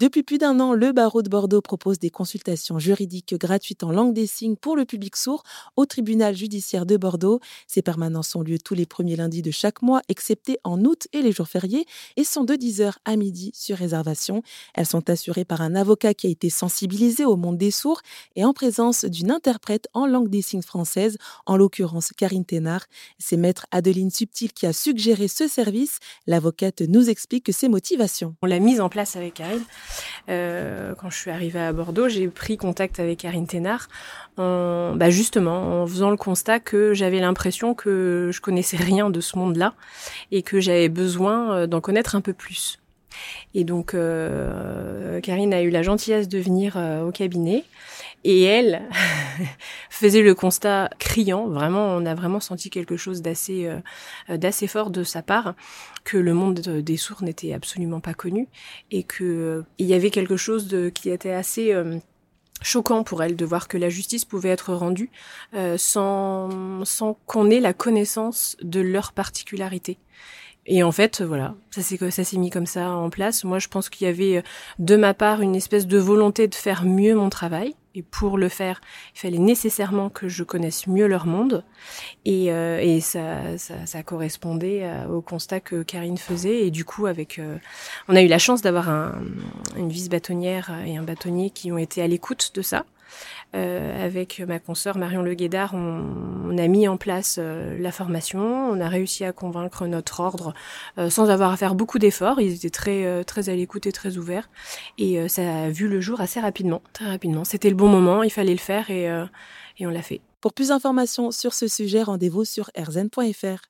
Depuis plus d'un an, le barreau de Bordeaux propose des consultations juridiques gratuites en langue des signes pour le public sourd au tribunal judiciaire de Bordeaux. Ces permanences ont lieu tous les premiers lundis de chaque mois, excepté en août et les jours fériés, et sont de 10h à midi sur réservation. Elles sont assurées par un avocat qui a été sensibilisé au monde des sourds et en présence d'une interprète en langue des signes française, en l'occurrence Karine Thénard. C'est maître Adeline Subtil qui a suggéré ce service. L'avocate nous explique ses motivations. On l'a mise en place avec Karine euh, quand je suis arrivée à Bordeaux, j'ai pris contact avec Karine Thénard, en, bah justement en faisant le constat que j'avais l'impression que je connaissais rien de ce monde-là et que j'avais besoin euh, d'en connaître un peu plus. Et donc, euh, Karine a eu la gentillesse de venir euh, au cabinet. Et elle faisait le constat criant, vraiment, on a vraiment senti quelque chose d'assez euh, d'assez fort de sa part, que le monde des sourds n'était absolument pas connu et que il y avait quelque chose de qui était assez choquant pour elle de voir que la justice pouvait être rendue sans sans qu'on ait la connaissance de leur particularité. Et en fait, voilà, ça s'est ça s'est mis comme ça en place. Moi, je pense qu'il y avait euh, de ma part une espèce de volonté de faire mieux mon travail. Et pour le faire, il fallait nécessairement que je connaisse mieux leur monde. Et, euh, et ça, ça, correspondait euh, au constat que Karine faisait. Et du coup, avec, on a eu la chance d'avoir un, une vice-bâtonnière et un bâtonnier qui ont été à l'écoute de ça. Euh, avec ma consoeur Marion Le Guédard, on, a mis en place euh, la formation. On a réussi à convaincre notre ordre euh, sans avoir à faire beaucoup d'efforts. Ils étaient très très à l'écoute et très ouverts. Et ça a vu le jour assez rapidement, très rapidement. C'était le bon moment, il fallait le faire et, et on l'a fait. Pour plus d'informations sur ce sujet, rendez-vous sur rzn.fr.